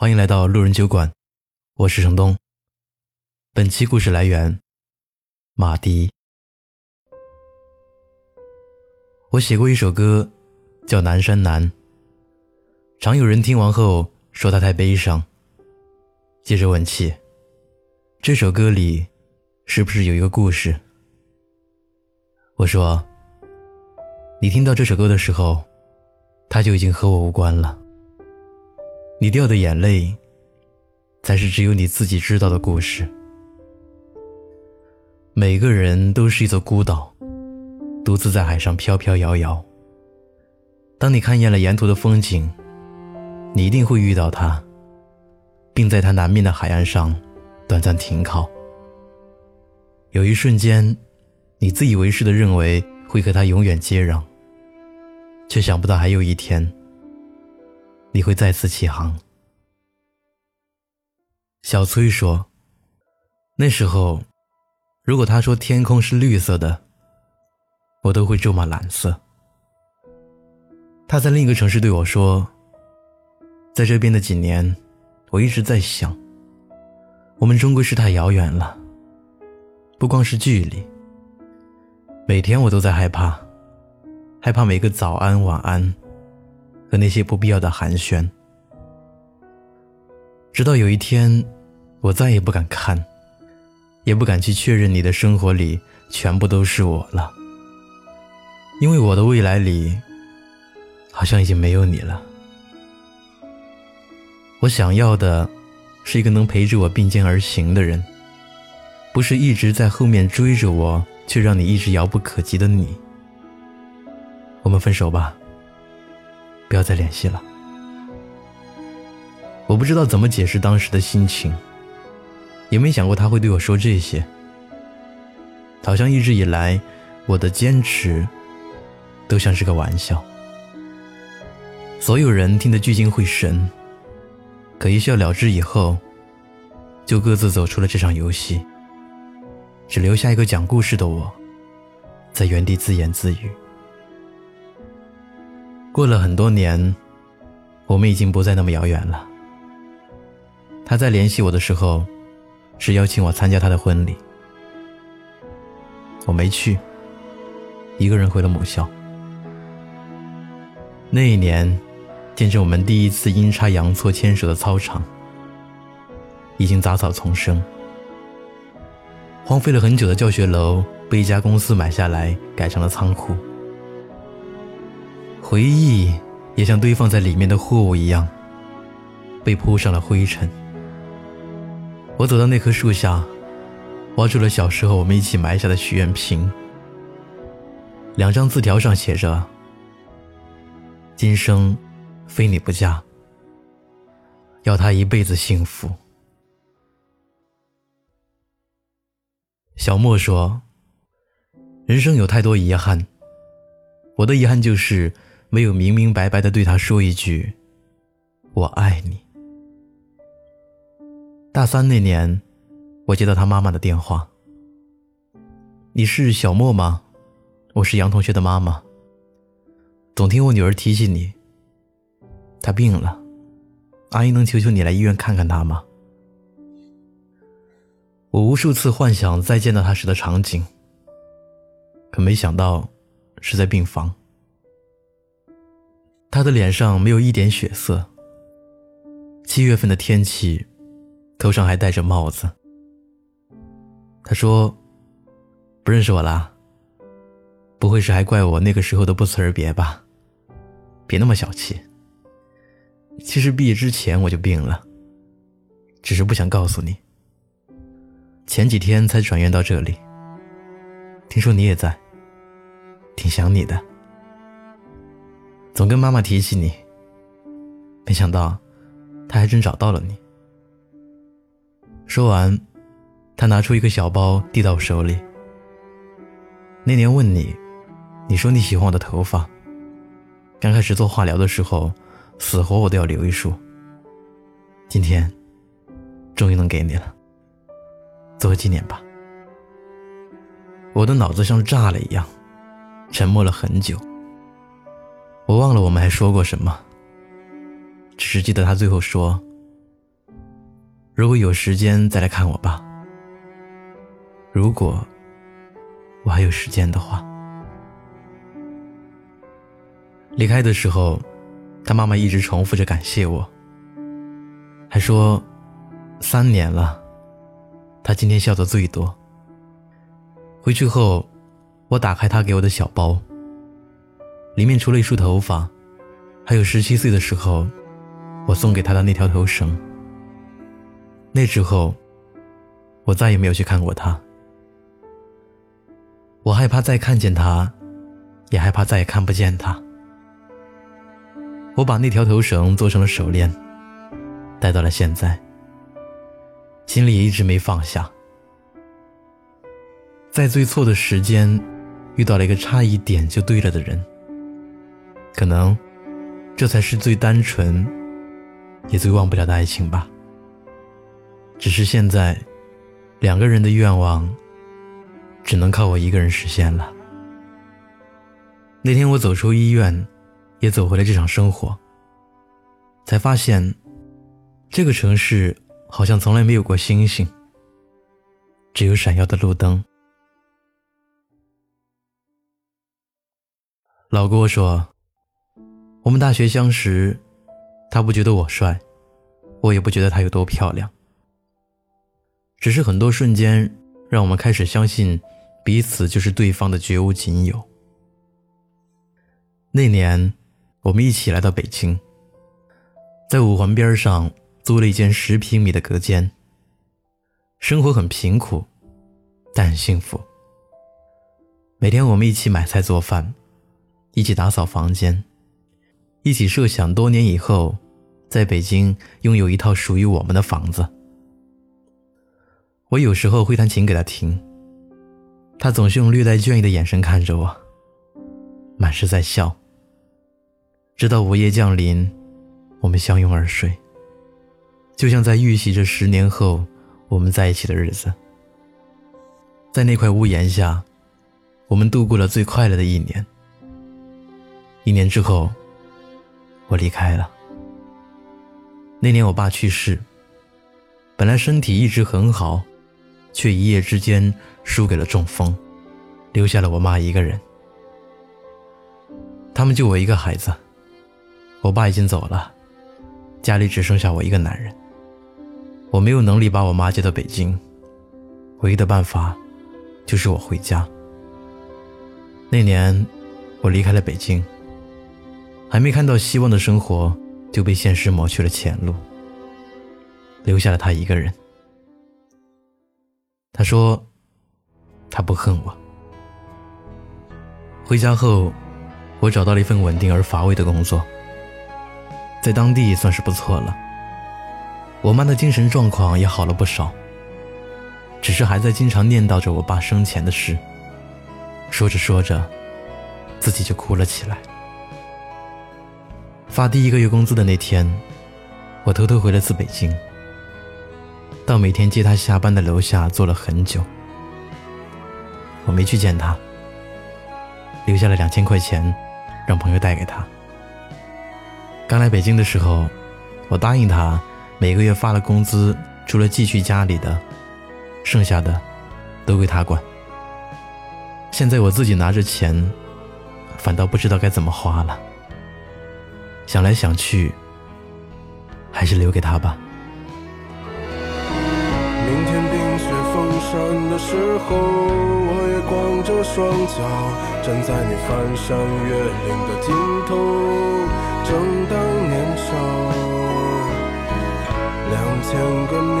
欢迎来到路人酒馆，我是程东。本期故事来源马迪。我写过一首歌，叫《南山南》，常有人听完后说它太悲伤。接着问起，这首歌里是不是有一个故事？我说，你听到这首歌的时候，它就已经和我无关了。你掉的眼泪，才是只有你自己知道的故事。每个人都是一座孤岛，独自在海上飘飘摇摇。当你看厌了沿途的风景，你一定会遇到他，并在他南面的海岸上短暂停靠。有一瞬间，你自以为是的认为会和他永远接壤，却想不到还有一天。你会再次起航。小崔说：“那时候，如果他说天空是绿色的，我都会咒骂蓝色。”他在另一个城市对我说：“在这边的几年，我一直在想，我们终归是太遥远了。不光是距离，每天我都在害怕，害怕每个早安、晚安。”和那些不必要的寒暄，直到有一天，我再也不敢看，也不敢去确认你的生活里全部都是我了，因为我的未来里，好像已经没有你了。我想要的，是一个能陪着我并肩而行的人，不是一直在后面追着我，却让你一直遥不可及的你。我们分手吧。不要再联系了。我不知道怎么解释当时的心情，也没想过他会对我说这些。好像一直以来，我的坚持都像是个玩笑。所有人听得聚精会神，可一笑了之以后，就各自走出了这场游戏，只留下一个讲故事的我，在原地自言自语。过了很多年，我们已经不再那么遥远了。他在联系我的时候，是邀请我参加他的婚礼，我没去，一个人回了母校。那一年，见证我们第一次阴差阳错牵手的操场，已经杂草丛生，荒废了很久的教学楼被一家公司买下来，改成了仓库。回忆也像堆放在里面的货物一样，被铺上了灰尘。我走到那棵树下，挖出了小时候我们一起埋下的许愿瓶。两张字条上写着：“今生非你不嫁，要他一辈子幸福。”小莫说：“人生有太多遗憾，我的遗憾就是。”没有明明白白的对他说一句“我爱你”。大三那年，我接到他妈妈的电话：“你是小莫吗？我是杨同学的妈妈。总听我女儿提起你，她病了，阿姨能求求你来医院看看她吗？”我无数次幻想再见到她时的场景，可没想到是在病房。他的脸上没有一点血色。七月份的天气，头上还戴着帽子。他说：“不认识我啦？不会是还怪我那个时候的不辞而别吧？别那么小气。其实毕业之前我就病了，只是不想告诉你。前几天才转院到这里。听说你也在，挺想你的。”总跟妈妈提起你，没想到，他还真找到了你。说完，他拿出一个小包递到我手里。那年问你，你说你喜欢我的头发。刚开始做化疗的时候，死活我都要留一束。今天，终于能给你了，作为纪念吧。我的脑子像炸了一样，沉默了很久。我忘了我们还说过什么，只是记得他最后说：“如果有时间再来看我吧。如果我还有时间的话。离开的时候，他妈妈一直重复着感谢我，还说三年了，他今天笑的最多。回去后，我打开他给我的小包，里面除了一束头发，还有十七岁的时候我送给他的那条头绳。那之后，我再也没有去看过他。我害怕再看见他，也害怕再也看不见他。我把那条头绳做成了手链，戴到了现在，心里也一直没放下。在最错的时间，遇到了一个差一点就对了的人，可能这才是最单纯，也最忘不了的爱情吧。只是现在，两个人的愿望，只能靠我一个人实现了。那天我走出医院。也走回了这场生活，才发现，这个城市好像从来没有过星星，只有闪耀的路灯。老郭说：“我们大学相识，他不觉得我帅，我也不觉得他有多漂亮，只是很多瞬间，让我们开始相信彼此就是对方的绝无仅有。”那年。我们一起来到北京，在五环边上租了一间十平米的隔间。生活很贫苦，但幸福。每天我们一起买菜做饭，一起打扫房间，一起设想多年以后，在北京拥有一套属于我们的房子。我有时候会弹琴给他听，他总是用略带倦意的眼神看着我，满是在笑。直到午夜降临，我们相拥而睡，就像在预习着十年后我们在一起的日子。在那块屋檐下，我们度过了最快乐的一年。一年之后，我离开了。那年我爸去世，本来身体一直很好，却一夜之间输给了中风，留下了我妈一个人。他们就我一个孩子。我爸已经走了，家里只剩下我一个男人。我没有能力把我妈接到北京，唯一的办法就是我回家。那年，我离开了北京，还没看到希望的生活就被现实抹去了前路，留下了他一个人。他说，他不恨我。回家后，我找到了一份稳定而乏味的工作。在当地算是不错了。我妈的精神状况也好了不少，只是还在经常念叨着我爸生前的事。说着说着，自己就哭了起来。发第一个月工资的那天，我偷偷回了次北京，到每天接他下班的楼下坐了很久。我没去见他，留下了两千块钱，让朋友带给他。刚来北京的时候，我答应他，每个月发了工资，除了寄去家里的，剩下的都归他管。现在我自己拿着钱，反倒不知道该怎么花了。想来想去，还是留给他吧。明天冰雪封山的时候，我也光着双脚站在你翻山越岭的尽头。正当年少，两千个你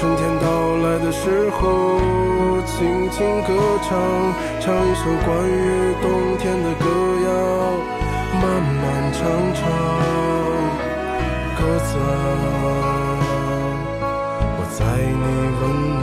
春天到来的时候，轻轻歌唱，唱一首关于冬天的歌谣，漫漫长长。鸽子啊，我在你温暖